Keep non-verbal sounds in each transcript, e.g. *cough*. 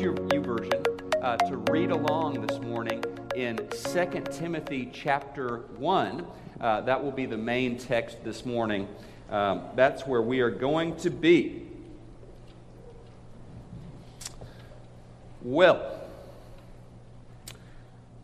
use your version uh, to read along this morning in 2 Timothy chapter 1. Uh, that will be the main text this morning. Um, that's where we are going to be. Well,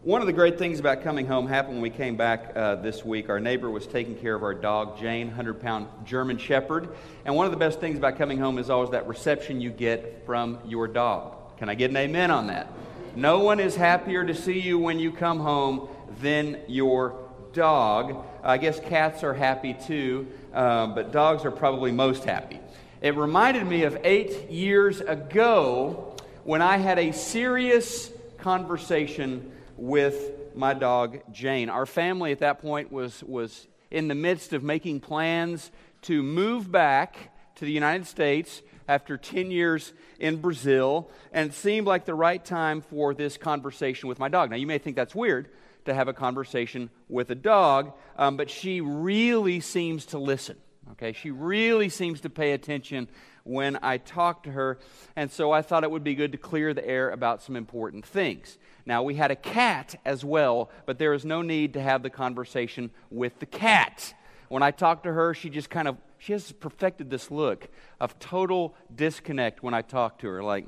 one of the great things about coming home happened when we came back uh, this week. Our neighbor was taking care of our dog, Jane, 100 pound German Shepherd. And one of the best things about coming home is always that reception you get from your dog. Can I get an amen on that? No one is happier to see you when you come home than your dog. I guess cats are happy too, uh, but dogs are probably most happy. It reminded me of eight years ago when I had a serious conversation with my dog Jane. Our family at that point was, was in the midst of making plans to move back to the United States after 10 years in Brazil, and it seemed like the right time for this conversation with my dog. Now, you may think that's weird to have a conversation with a dog, um, but she really seems to listen. Okay, she really seems to pay attention when I talk to her, and so I thought it would be good to clear the air about some important things. Now, we had a cat as well, but there is no need to have the conversation with the cat. When I talk to her, she just kind of she has perfected this look of total disconnect when I talk to her. Like,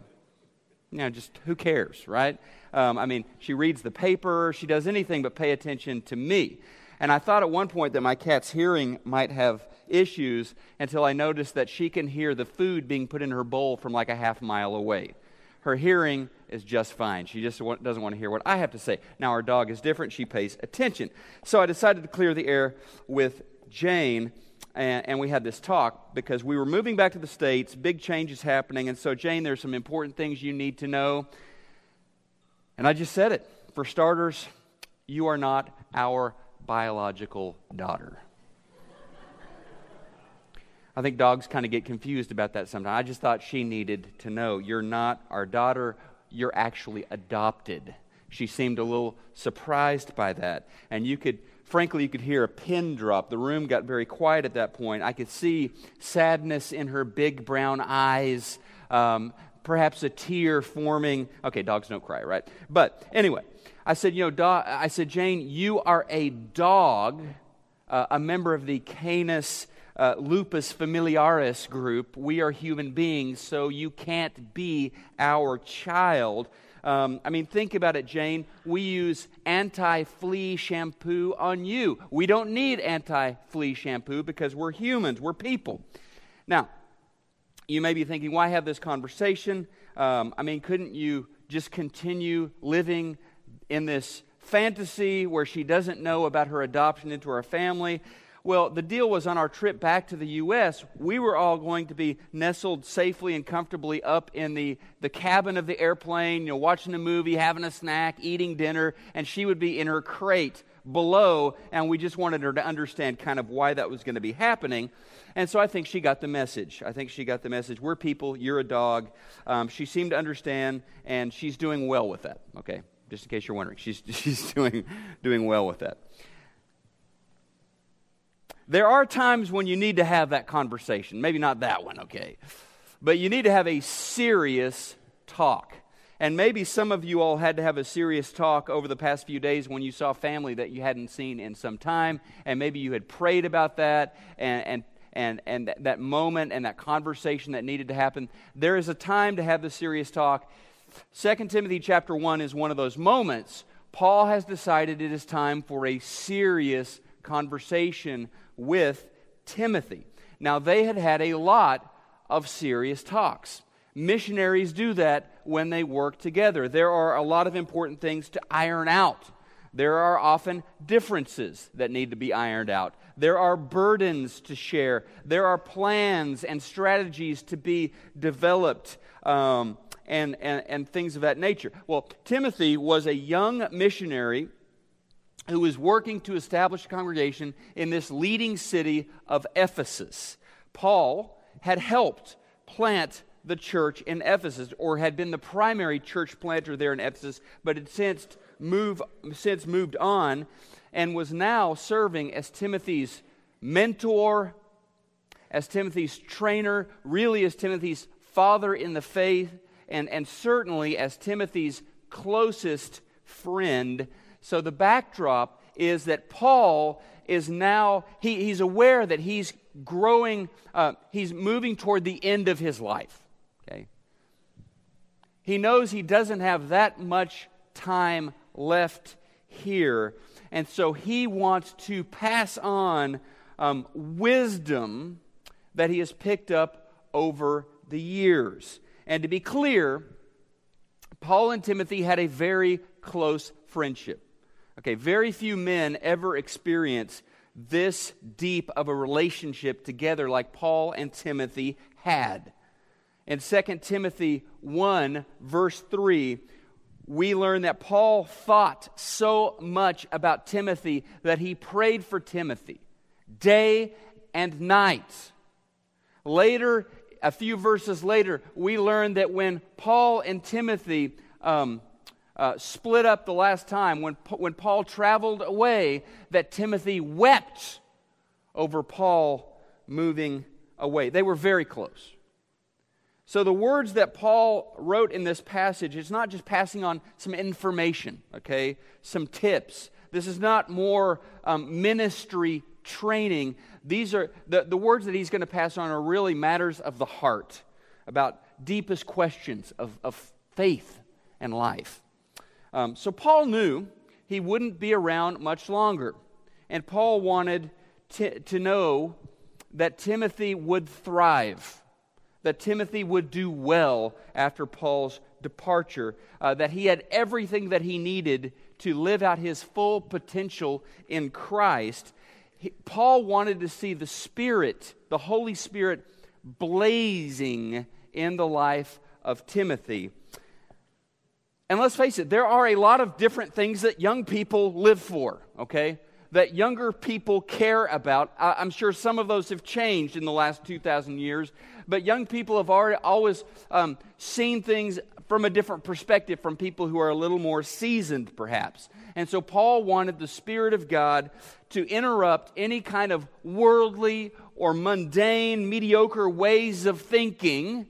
you know, just who cares, right? Um, I mean, she reads the paper, she does anything but pay attention to me. And I thought at one point that my cat's hearing might have issues until I noticed that she can hear the food being put in her bowl from like a half mile away. Her hearing is just fine. She just doesn't want to hear what I have to say. Now, our dog is different. She pays attention. So I decided to clear the air with Jane, and, and, we had this talk because we were moving back to the States, big changes happening. And so, Jane, there's some important things you need to know. And I just said it. For starters, you are not our biological daughter. I think dogs kind of get confused about that sometimes. I just thought she needed to know you're not our daughter, you're actually adopted. She seemed a little surprised by that. And you could, frankly, you could hear a pin drop. The room got very quiet at that point. I could see sadness in her big brown eyes, um, perhaps a tear forming. Okay, dogs don't cry, right? But anyway, I said, you know, do- I said, Jane, you are a dog, uh, a member of the Canis uh, lupus familiaris group. We are human beings, so you can't be our child. Um, I mean, think about it, Jane. We use anti flea shampoo on you. We don't need anti flea shampoo because we're humans, we're people. Now, you may be thinking, why have this conversation? Um, I mean, couldn't you just continue living in this fantasy where she doesn't know about her adoption into our family? Well, the deal was on our trip back to the U.S., we were all going to be nestled safely and comfortably up in the, the cabin of the airplane, you know, watching a movie, having a snack, eating dinner, and she would be in her crate below, and we just wanted her to understand kind of why that was going to be happening. And so I think she got the message. I think she got the message. We're people, you're a dog. Um, she seemed to understand, and she's doing well with that, okay? Just in case you're wondering, she's, *laughs* she's doing, doing well with that. There are times when you need to have that conversation. Maybe not that one, okay? But you need to have a serious talk. And maybe some of you all had to have a serious talk over the past few days when you saw family that you hadn't seen in some time. And maybe you had prayed about that and, and, and, and that, moment and that conversation that needed to happen. There is a time to have the serious talk. 2 Timothy chapter 1 is one of those moments. Paul has decided it is time for a serious conversation with Timothy. Now, they had had a lot of serious talks. Missionaries do that when they work together. There are a lot of important things to iron out. There are often differences that need to be ironed out. There are burdens to share. There are plans and strategies to be developed. Um, and, and, and things of that nature. Well, Timothy was a young missionary who was working to establish a congregation in this leading city of Ephesus. Paul had helped plant the church in Ephesus, or had been the primary church planter there in Ephesus, but had since, move, since moved on and was now serving as Timothy's mentor, as Timothy's trainer, really as Timothy's father in the faith, and, and certainly as Timothy's closest friend. So the backdrop is that Paul is now, he, he's aware that he's growing, uh, he's moving toward the end of his life. Okay? He knows he doesn't have that much time left here. And so he wants to pass on um, wisdom that he has picked up over the years. And to be clear, Paul and Timothy had a very close friendship. Okay, very few men ever experience this deep of a relationship together like Paul and Timothy had. In 2 Timothy 1, verse 3, we learn that Paul thought so much about Timothy that he prayed for Timothy day and night. Later, a few verses later, we learn that when Paul and Timothy um, uh, split up the last time, when, when Paul traveled away, that Timothy wept over Paul moving away. They were very close. So, the words that Paul wrote in this passage, it's not just passing on some information, okay, some tips. This is not more um, ministry training. These are the, the words that he's going to pass on are really matters of the heart, about deepest questions of, of faith and life. Um, so Paul knew he wouldn't be around much longer. And Paul wanted t- to know that Timothy would thrive, that Timothy would do well after Paul's departure, uh, that he had everything that he needed to live out his full potential in Christ. He, Paul wanted to see the Spirit, the Holy Spirit, blazing in the life of Timothy. And let's face it, there are a lot of different things that young people live for, okay? That younger people care about. I'm sure some of those have changed in the last 2,000 years, but young people have already, always um, seen things from a different perspective from people who are a little more seasoned, perhaps. And so Paul wanted the Spirit of God to interrupt any kind of worldly or mundane, mediocre ways of thinking,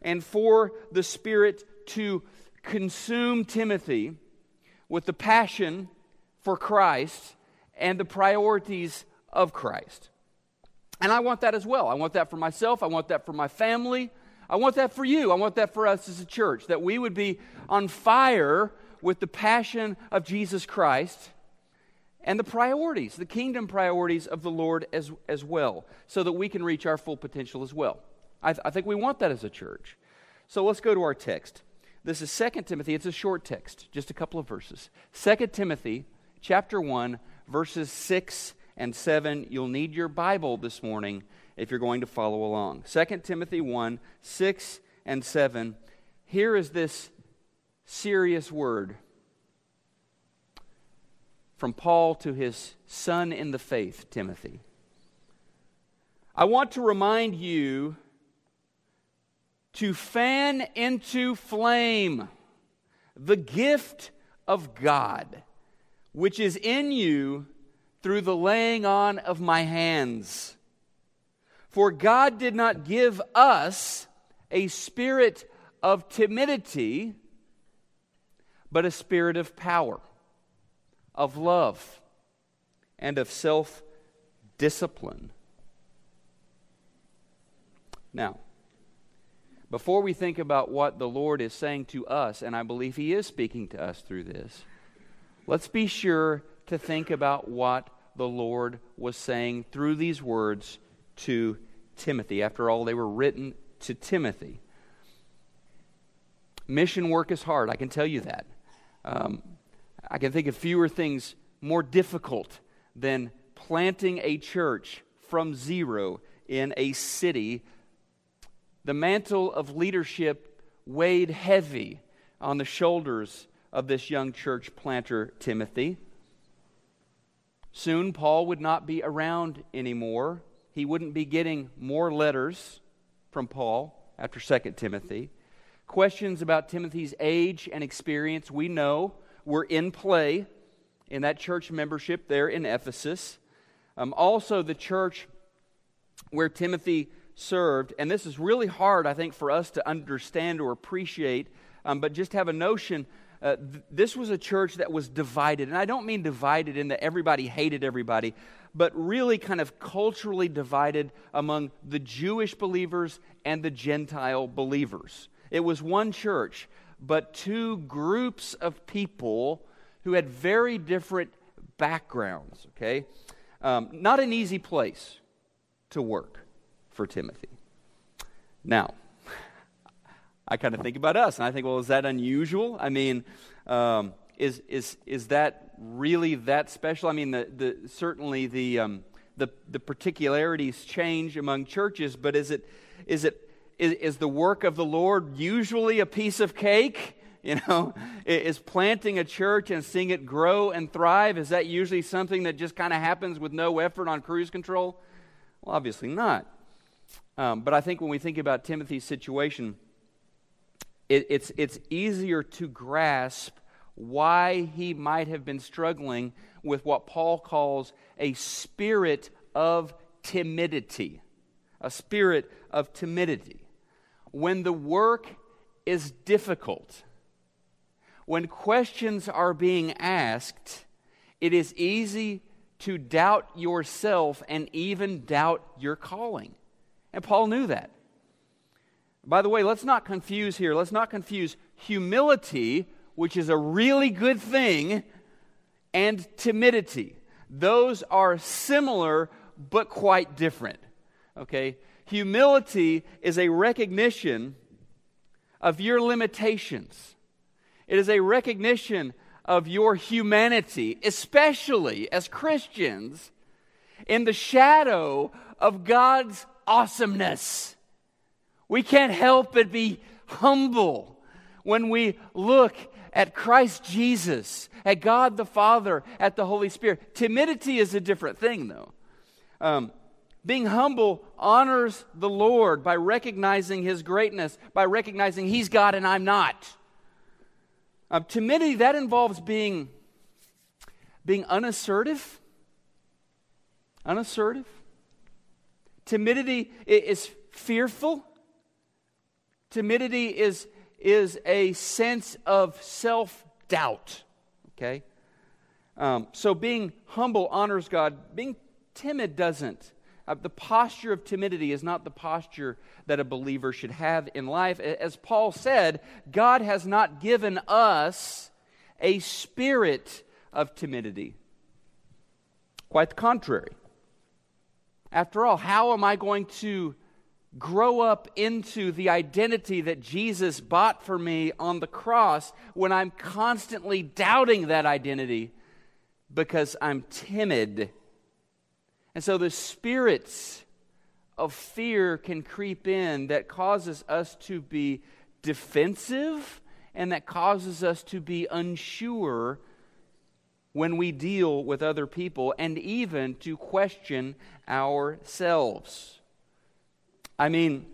and for the Spirit to consume Timothy with the passion for Christ and the priorities of Christ. And I want that as well. I want that for myself. I want that for my family. I want that for you. I want that for us as a church, that we would be on fire with the passion of Jesus Christ and the priorities, the kingdom priorities of the Lord as, as well, so that we can reach our full potential as well. I, th- I think we want that as a church. So let's go to our text. This is 2 Timothy. It's a short text, just a couple of verses. 2 Timothy chapter 1, verses 6 and 7. You'll need your Bible this morning if you're going to follow along. 2 Timothy 1, 6 and 7. Here is this serious word from Paul to his son in the faith, Timothy. I want to remind you to fan into flame the gift of God, which is in you through the laying on of my hands. For God did not give us a spirit of timidity, but a spirit of power, of love, and of self discipline. Now, before we think about what the Lord is saying to us, and I believe He is speaking to us through this, let's be sure to think about what the Lord was saying through these words to Timothy. After all, they were written to Timothy. Mission work is hard, I can tell you that. Um, I can think of fewer things more difficult than planting a church from zero in a city the mantle of leadership weighed heavy on the shoulders of this young church planter, Timothy. Soon, Paul would not be around anymore. He wouldn't be getting more letters from Paul after 2 Timothy. Questions about Timothy's age and experience, we know, were in play in that church membership there in Ephesus. Um, also, the church where Timothy served, and this is really hard, I think, for us to understand or appreciate, um, but just have a notion. Uh, th- this was a church that was divided. And I don't mean divided in that everybody hated everybody, but really kind of culturally divided among the Jewish believers and the Gentile believers. It was one church, but two groups of people who had very different backgrounds, okay? Um, not an easy place to work for Timothy. Now, *laughs* I kind of think about us, and I think, well, is that unusual? I mean, um, is, is, is that really that special? I mean, the, the, certainly the, um, the, the particularities change among churches, but is it, is, it is, is the work of the Lord usually a piece of cake? *laughs* You know, *laughs* is planting a church and seeing it grow and thrive, is that usually something that just kind of happens with no effort on cruise control? Well, obviously not. Um, but I think when we think about Timothy's situation, it, it's, it's easier to grasp why he might have been struggling with what Paul calls a spirit of timidity. A spirit of timidity. When the work is difficult, when questions are being asked, it is easy to doubt yourself and even doubt your calling. And Paul knew that. By the way, let's not confuse here. Let's not confuse humility, which is a really good thing, and timidity. Those are similar but quite different. Okay? Humility is a recognition of your limitations, it is a recognition of your humanity, especially as Christians, in the shadow of God's awesomeness. We can't help but be humble when we look at Christ Jesus, at God the Father, at the Holy Spirit. Timidity is a different thing, though. Um, being humble honors the Lord by recognizing His greatness, by recognizing He's God and I'm not. Um, timidity, that involves being, being unassertive. Unassertive. Timidity is fearful. Timidity is, is a sense of self doubt. Okay? Um, so being humble honors God. Being timid doesn't. Uh, the posture of timidity is not the posture that a believer should have in life. As Paul said, God has not given us a spirit of timidity. Quite the contrary. After all, how am I going to grow up into the identity that Jesus bought for me on the cross when I'm constantly doubting that identity because I'm timid? And so the spirits of fear can creep in that causes us to be defensive and that causes us to be unsure when we deal with other people and even to question ourselves. I mean,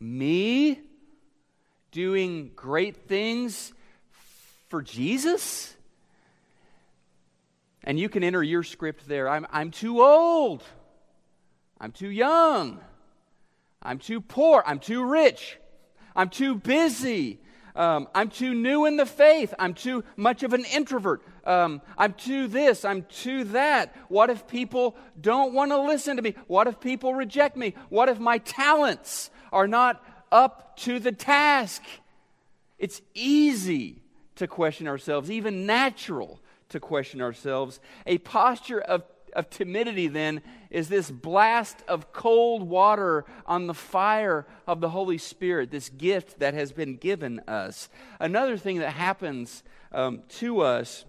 me doing great things for Jesus? And you can enter your script there. I'm, I'm too old. I'm too young. I'm too poor. I'm too rich. I'm too busy. Um, I'm too new in the faith. I'm too much of an introvert. Um, I'm too this. I'm too that. What if people don't want to listen to me? What if people reject me? What if my talents are not up to the task? It's easy to question ourselves, even natural to question ourselves. A posture of of timidity, then, is this blast of cold water on the fire of the Holy Spirit, this gift that has been given us. Another thing that happens um, to us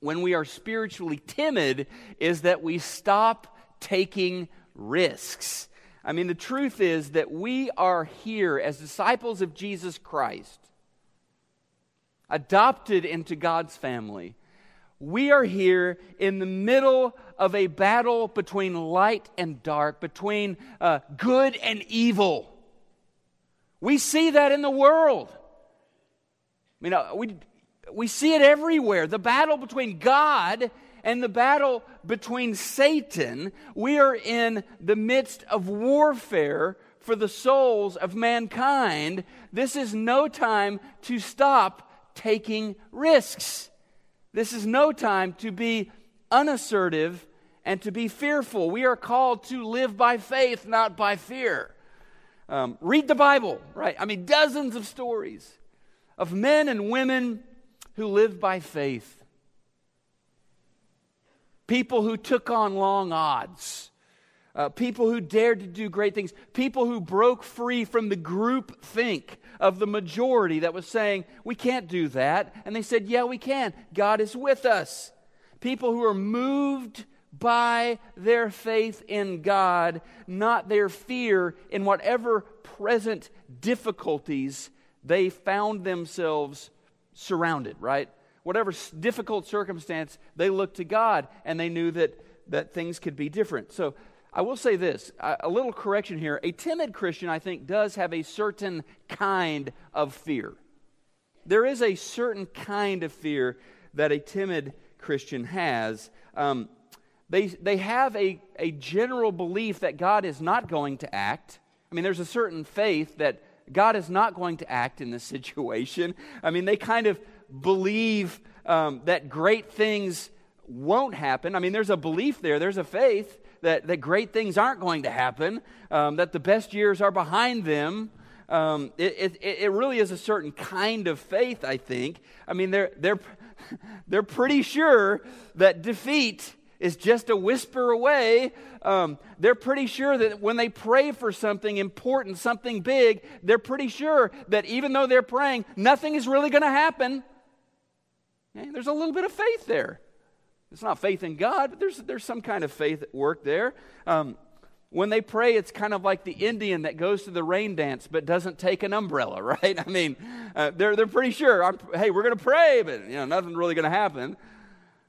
when we are spiritually timid is that we stop taking risks. I mean, the truth is that we are here as disciples of Jesus Christ, adopted into God's family we are here in the middle of a battle between light and dark, between uh, good and evil. We see that in the world. I mean, uh, we, we see it everywhere. The battle between God And the battle between Satan, we are in the midst of warfare for the souls of mankind. This is no time to stop taking risks. This is no time to be unassertive and to be fearful. We are called to live by faith, not by fear. Um, read the Bible, right? I mean, dozens of stories of men and women who lived by faith. People who took on long odds. Uh, people who dared to do great things. People who broke free from the group think of the majority that was saying, we can't do that. And they said, yeah, we can. God is with us. People who are moved by their faith in God, not their fear in whatever present difficulties they found themselves surrounded, right? Whatever difficult circumstance, they looked to God and they knew that, that things could be different. So I will say this a little correction here. A timid Christian, I think, does have a certain kind of fear. There is a certain kind of fear that a timid Christian has. Um, they, they have a, a general belief that God is not going to act. I mean, there's a certain faith that God is not going to act in this *laughs* situation. I mean, they kind of believe um, that great things won't happen. I mean, there's a belief there, there's a faith that, that great things aren't going to happen, um, that the best years are behind them. Um, it, it, it really is a certain kind of faith, I think. I mean, they're, they're, *laughs* they're pretty sure that defeat is just a whisper away. Um, they're pretty sure that when they pray for something important, something big, they're pretty sure that even though they're praying, nothing is really going to happen. Okay? There's a little bit of faith there. It's not faith in God, but there's, there's some kind of faith at work there. Um, when they pray, it's kind of like the Indian that goes to the rain dance but doesn't take an umbrella, *laughs* right? I mean, uh, they're, they're pretty sure, I'm, hey, we're going to pray, but you know, nothing's really going to happen.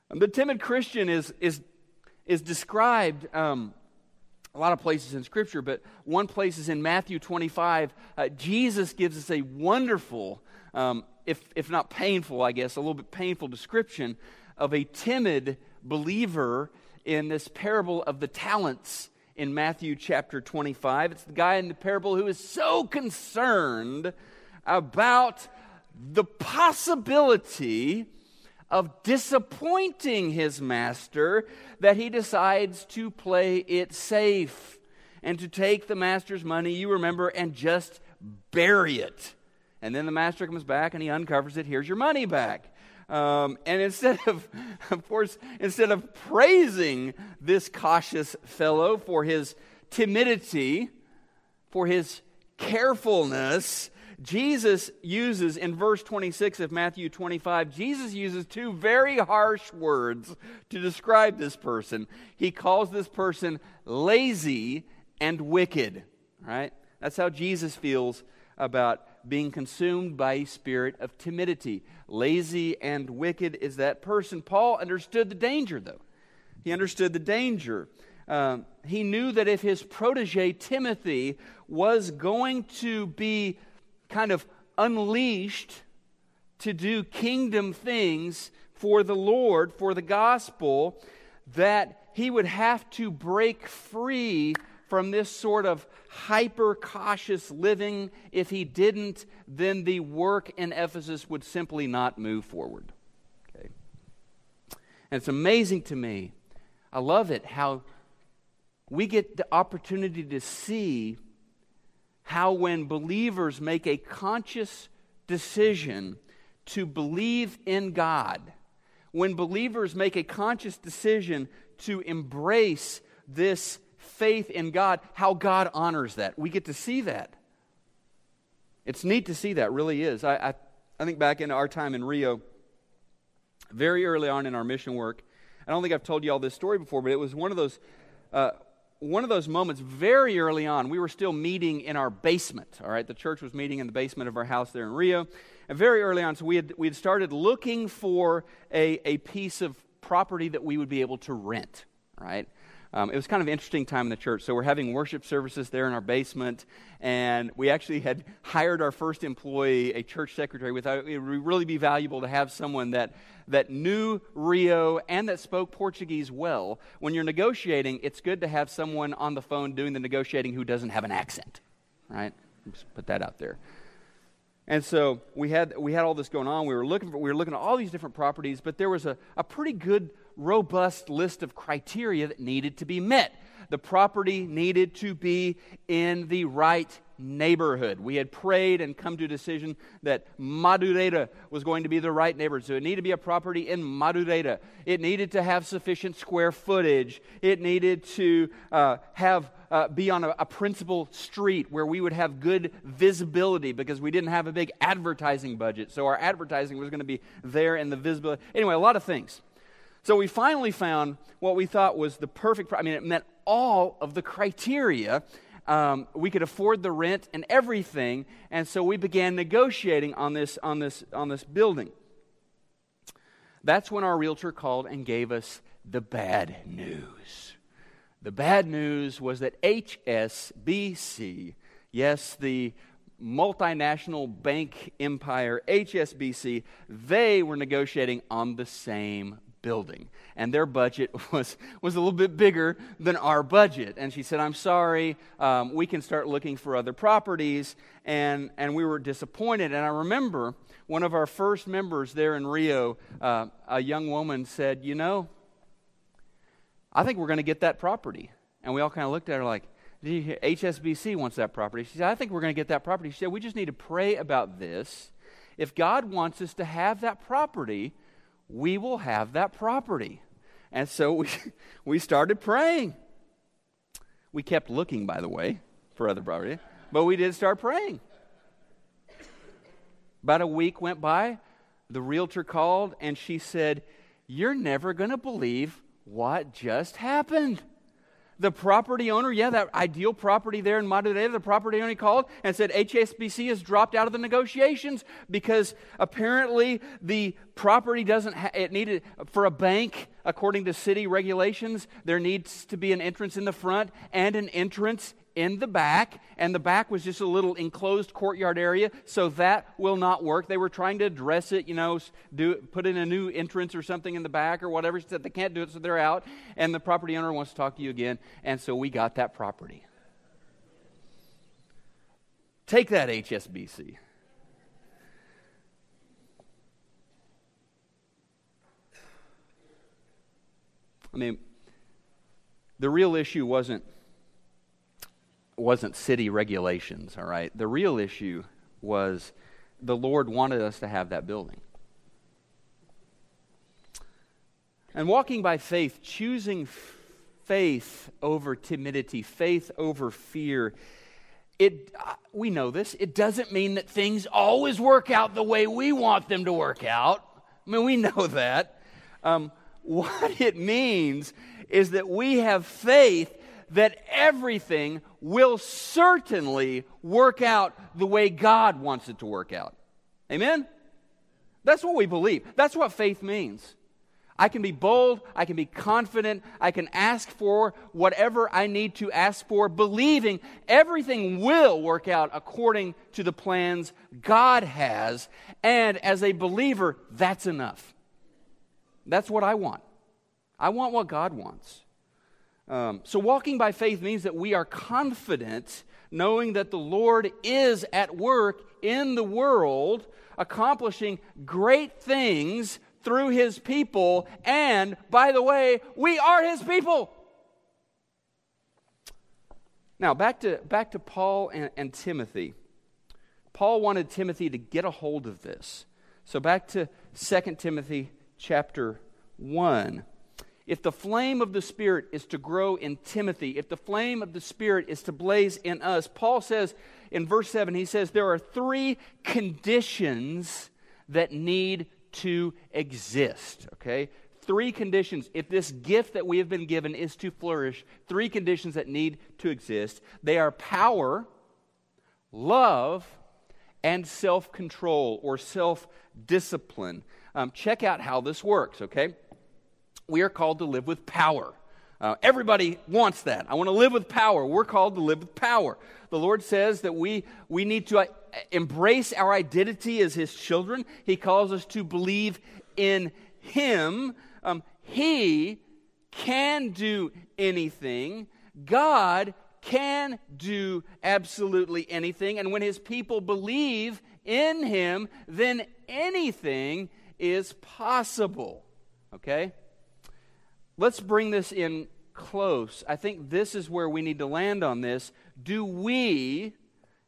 The timid Christian is, is, is described um, a lot of places in Scripture, but one place is in Matthew 25. Uh, Jesus gives us a wonderful, um, if, if not painful, I guess, a little bit painful description of a timid believer in this parable of the talents in Matthew chapter 25. It's the guy in the parable who is so concerned about the possibility of disappointing his master that he decides to play it safe and to take the master's money, you remember, and just bury it. And then the master comes back and he uncovers it. Here's your money back. Um, and instead of, *laughs* of course, instead of praising this cautious fellow for his timidity, for his carefulness, Jesus uses in verse 26 of Matthew 25, Jesus uses two very harsh words to describe this person. He calls this person lazy and wicked, right? That's how Jesus feels about being consumed by a spirit of timidity. Lazy and wicked is that person. Paul understood the danger, though. He understood the danger. Um, he knew that if his protege Timothy was going to be kind of unleashed to do kingdom things for the Lord, for the gospel, that he would have to break free from this sort of hyper cautious living. If he didn't, then the work in Ephesus would simply not move forward. Okay? And it's amazing to me. I love it how we get the opportunity to see how when believers make a conscious decision to believe in God, when believers make a conscious decision to embrace this faith in God, how God honors that. We get to see that. It's neat to see that, really is. I, I, I think back in our time in Rio, very early on in our mission work, I don't think I've told you all this story before, but it was one of those. Uh, one of those moments very early on, we were still meeting in our basement. All right, the church was meeting in the basement of our house there in Rio. And very early on, so we had, we had started looking for a, a piece of property that we would be able to rent. Right? Um, it was kind of an interesting time in the church. So we're having worship services there in our basement, and we actually had hired our first employee, a church secretary. We thought it would really be valuable to have someone that, that knew Rio and that spoke Portuguese well. When you're negotiating, it's good to have someone on the phone doing the negotiating who doesn't have an accent, right? Just put that out there. And so we had, we had all this going on. We were, looking for, we were looking at all these different properties, but there was a, a pretty good robust list of criteria that needed to be met. The property needed to be in the right neighborhood. We had prayed and come to a decision that Madureira was going to be the right neighborhood. So it needed to be a property in Madureira. It needed to have sufficient square footage. It needed to uh, have uh, be on a, a principal street where we would have good visibility because we didn't have a big advertising budget. So our advertising was going to be there and the visibility. Anyway, a lot of things. So we finally found what we thought was the perfect, I mean, it met all of the criteria. Um, we could afford the rent and everything, and so we began negotiating on this, on this, on this building. That's when our realtor called and gave us the bad news. The bad news was that HSBC, yes, the multinational bank empire, HSBC, they were negotiating on the same building. And their budget *laughs* was, was a little bit bigger than our budget. And she said, I'm sorry, um, we can start looking for other properties. And, and we were disappointed. And I remember one of our first members there in Rio, uh, a young woman said, You know, I think we're going to get that property. And we all kind of looked at her like, HSBC wants that property. She said, I think we're going to get that property. She said, We just need to pray about this. If God wants us to have that property, we will have that property. And so we, *laughs* we started praying. We kept looking, by the way, for other property, but we did start praying. About a week went by. The realtor called and she said, You're never going to believe what just happened the property owner, yeah, that ideal property there in Madureira, the property owner called and said HSBC has dropped out of the negotiations because apparently the property doesn't, ha- it needed, for a bank, according to city regulations, there needs to be an entrance in the front and an entrance in the back, and the back was just a little enclosed courtyard area, so that will not work. They were trying to address it, you know, do put in a new entrance or something in the back or whatever. They can't do it, so they're out, and the property owner wants to talk to you again, and so we got that property. Take that, HSBC. I mean, the real issue wasn't wasn't city regulations, all right? The real issue was the Lord wanted us to have that building. And walking by faith, choosing faith over timidity, faith over fear, it, uh, we know this. It doesn't mean that things always work out the way we want them to work out. I mean, we *laughs* know that. Um, what it means is that we have faith that everything will certainly work out the way God wants it to work out. Amen? That's what we believe. That's what faith means. I can be bold, I can be confident, I can ask for whatever I need to ask for, believing everything will work out according to the plans God has. And as a believer, that's enough. That's what I want. I want what God wants. Um, so, walking by faith means that we are confident, knowing that the Lord is at work in the world, accomplishing great things through his people. And, by the way, we are his people. Now, back to, back to Paul and, and Timothy. Paul wanted Timothy to get a hold of this. So, back to 2 Timothy chapter 1 if the flame of the Spirit is to grow in Timothy, if the flame of the Spirit is to blaze in us, Paul says in verse 7, he says, there are three conditions that need to exist. Okay? Three conditions. If this gift that we have been given is to flourish, three conditions that need to exist. They are power, love, and self control or self discipline. Um, check out how this works, okay? We are called to live with power. Uh, everybody wants that. I want to live with power. We're called to live with power. The Lord says that we, we need to uh, embrace our identity as His children. He calls us to believe in Him. Um, he can do anything. God can do absolutely anything. And when His people believe in Him, then anything is possible. Okay? Let's bring this in close. I think this is where we need to land on this. Do we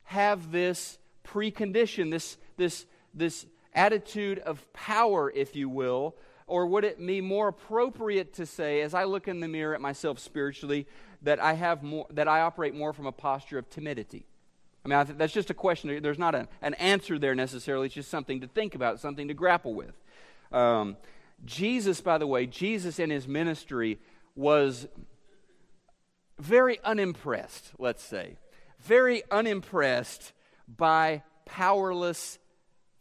have this precondition, this, this, this attitude of power, if you will? Or would it be more appropriate to say, as I look in the mirror at myself spiritually, that I have more, that I operate more from a posture of timidity? I mean, I that's just a question. There's not a, an answer there necessarily. It's just something to think about, something to grapple with. Um, Jesus, by the way, Jesus in his ministry was very unimpressed, let's say, very unimpressed by powerless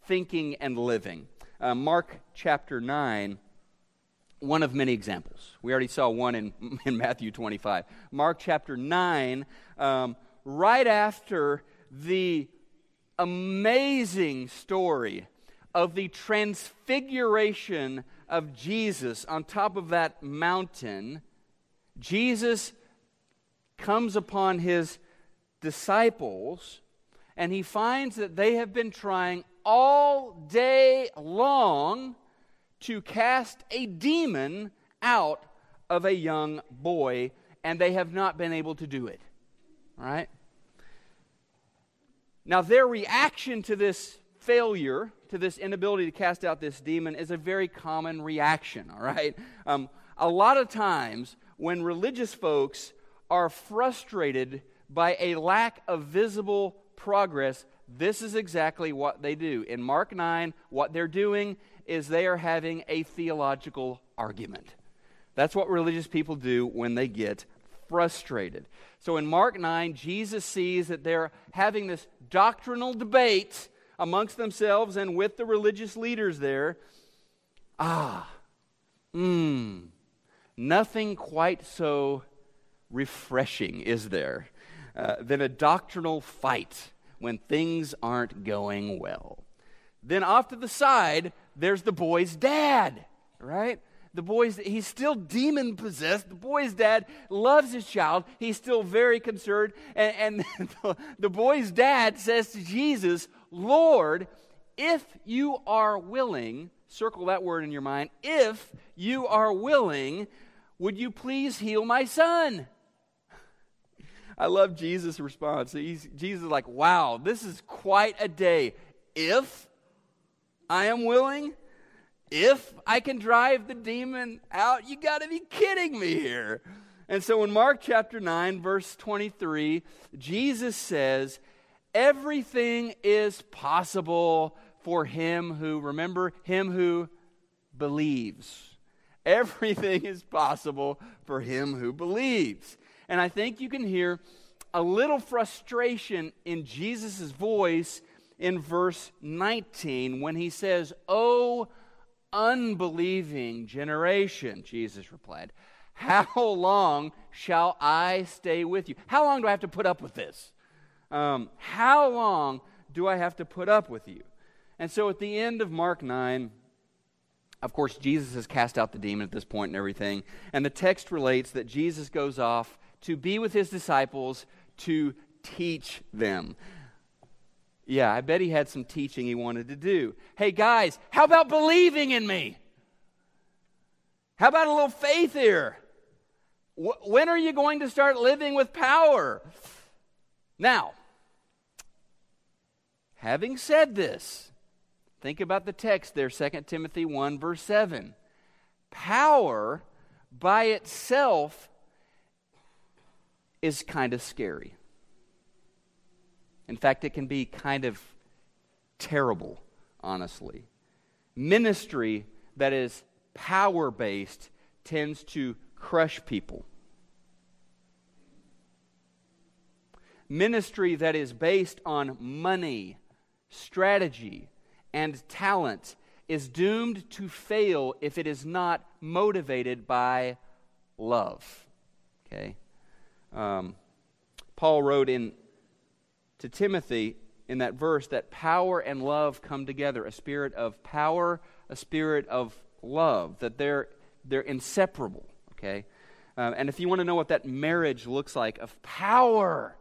thinking and living. Uh, Mark chapter 9, one of many examples. We already saw one in, *laughs* in Matthew 25. Mark chapter 9, um, right after the amazing story of the transfiguration of Jesus on top of that mountain, Jesus comes upon his disciples and he finds that they have been trying all day long to cast a demon out of a young boy, and they have not been able to do it. All right? Now, their reaction to this failure, to this inability to cast out this demon, is a very common reaction, all right? Um, a lot of times, when religious folks are frustrated by a lack of visible progress, this is exactly what they do. In Mark 9, what they're doing is they are having a theological argument. That's what religious people do when they get frustrated. So in Mark 9, Jesus sees that they're having this doctrinal debate amongst themselves and with the religious leaders there. Ah, mmm, nothing quite so refreshing, is there, uh, than a doctrinal fight when things aren't going well. Then off to the side, there's the boy's dad, right? The boy's, he's still demon possessed. The boy's dad loves his child. He's still very concerned. And, and *laughs* the, the boy's dad says to Jesus, Lord, if you are willing, circle that word in your mind, if you are willing, would you please heal my son? I love Jesus' response. He's, Jesus is like, wow, this is quite a day. If I am willing, if I can drive the demon out, you got to be kidding me here. And so in Mark chapter 9, verse 23, Jesus says, Everything is possible for him who, remember, him who believes. Everything is possible for him who believes. And I think you can hear a little frustration in Jesus' voice in verse 19 when he says, Oh, unbelieving generation, Jesus replied, How long shall I stay with you? How long do I have to put up with this? Um, how long do I have to put up with you? And so at the end of Mark 9, of course, Jesus has cast out the demon at this point and everything. And the text relates that Jesus goes off to be with his disciples to teach them. Yeah, I bet he had some teaching he wanted to do. Hey, guys, how about believing in me? How about a little faith here? when are you going to start living with power? Now, having said this, think about the text there, 2 Timothy 1, verse 7. Power by itself is kind of scary. In fact, it can be kind of terrible, honestly. Ministry that is power based tends to crush people. Ministry that is based on money, strategy, and talent is doomed to fail if it is not motivated by love. Okay? Um, Paul wrote in to Timothy in that verse that power and love come together a spirit of power, a spirit of love, that they're, they're inseparable. Okay? Um, and if you want to know what that marriage looks like of power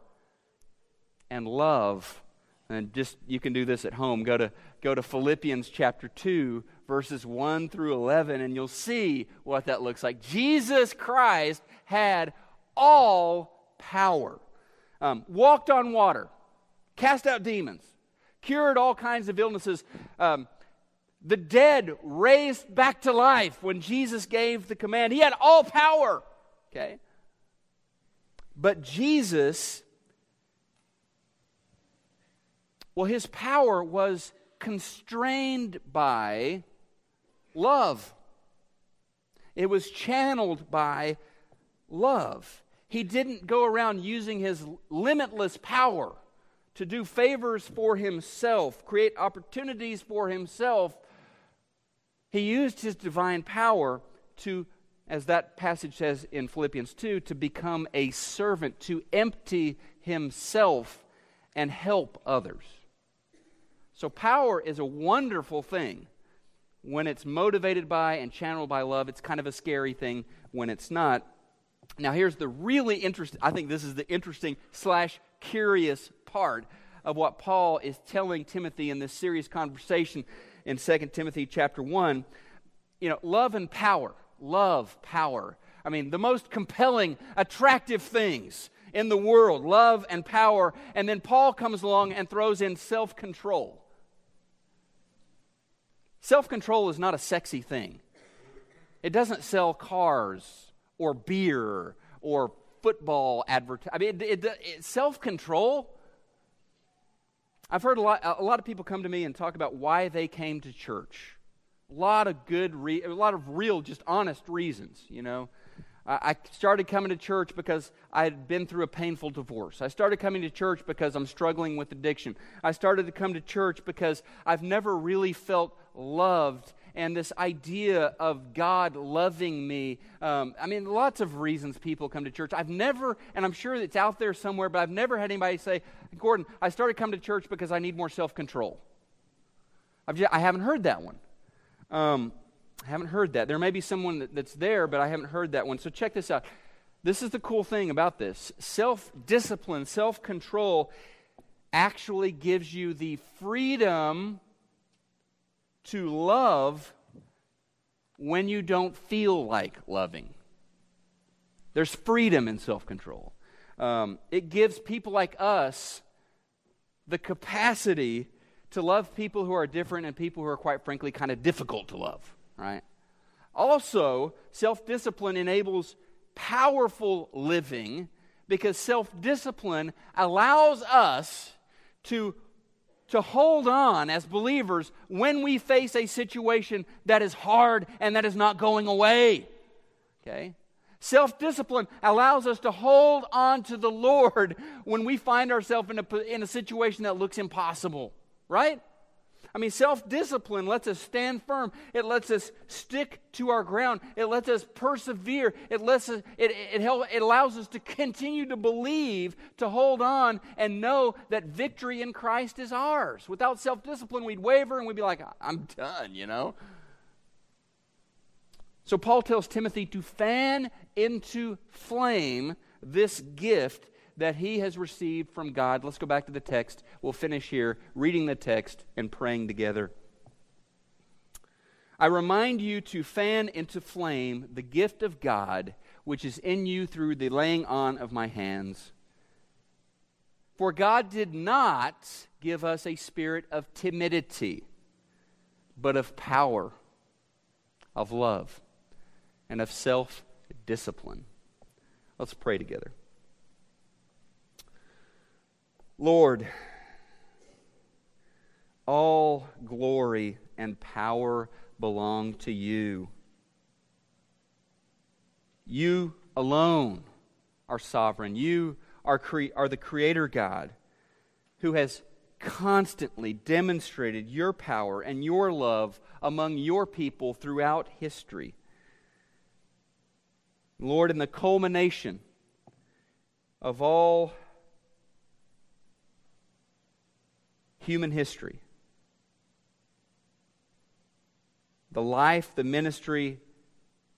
and love, and just you can do this at home. Go to go to Philippians chapter 2 verses 1 through 11 and you'll see what that looks like. Jesus Christ had all power. Um, walked on water, cast out demons, cured all kinds of illnesses. Um, the dead raised back to life when Jesus gave the command. He had all power. Okay? But Jesus, well, his power was constrained by love. It was channeled by love. He didn't go around using his limitless power to do favors for himself, create opportunities for himself. He used his divine power to as that passage says in Philippians 2, to become a servant, to empty himself and help others. So, power is a wonderful thing when it's motivated by and channeled by love. It's kind of a scary thing when it's not. Now, here's the really interesting, I think this is the interesting slash curious part of what Paul is telling Timothy in this serious conversation in 2 Timothy chapter 1. You know, love and power love, power. I mean, the most compelling, attractive things in the world love and power. And then Paul comes along and throws in self control. Self control is not a sexy thing, it doesn't sell cars or beer or football advertising. I mean, it, it, it, self control. I've heard a lot, a lot of people come to me and talk about why they came to church. A lot of good, re- a lot of real, just honest reasons, you know. I started coming to church because I had been through a painful divorce. I started coming to church because I'm struggling with addiction. I started to come to church because I've never really felt loved and this idea of God loving me. Um, I mean, lots of reasons people come to church. I've never, and I'm sure it's out there somewhere, but I've never had anybody say, Gordon, I started coming to church because I need more self control. I haven't heard that one. Um, I haven't heard that. There may be someone that, that's there, but I haven't heard that one. So check this out. This is the cool thing about this self discipline, self control actually gives you the freedom to love when you don't feel like loving. There's freedom in self control. Um, it gives people like us the capacity to love people who are different and people who are, quite frankly, kind of difficult to love, right? Also, self discipline enables powerful living because self discipline allows us to, to hold on as believers when we face a situation that is hard and that is not going away. Okay? Self discipline allows us to hold on to the Lord when we find ourselves in a, in a situation that looks impossible right? I mean, self discipline lets us stand firm. It lets us stick to our ground. It lets us persevere. It, lets us, it, it, help, it allows us to continue to believe, to hold on, and know that victory in Christ is ours. Without self discipline, we'd waver and we'd be like, I'm done, you know? So Paul tells Timothy to fan into flame this gift that he has received from God. Let's go back to the text. We'll finish here, reading the text and praying together. I remind you to fan into flame the gift of God which is in you through the laying on of my hands. For God did not give us a spirit of timidity, but of power, of love, and of self discipline. Let's pray together. Lord, all glory and power belong to you. You alone are sovereign. You are, cre- are the Creator God who has constantly demonstrated your power and your love among your people throughout history. Lord, in the culmination of all human history. The life, the ministry,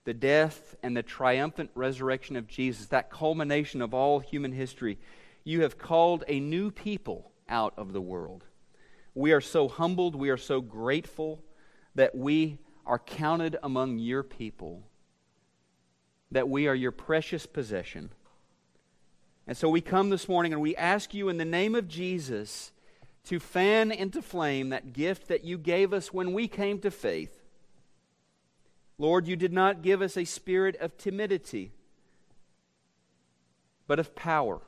the death, and the triumphant resurrection of Jesus, that culmination of all human history, you have called a new people out of the world. We are so humbled, we are so grateful that we are counted among your people, that we are your precious possession. And so we come this morning and we ask you in the name of Jesus to fan into flame that gift that you gave us when we came to faith. Lord, you did not give us a spirit of timidity, but of power,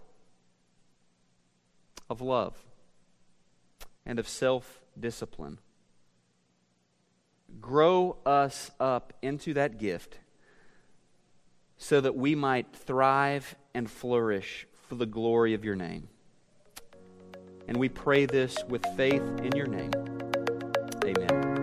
of love, and of self discipline. Grow us up into that gift so that we might thrive and flourish for the glory of your name. And we pray this with faith in your name. Amen.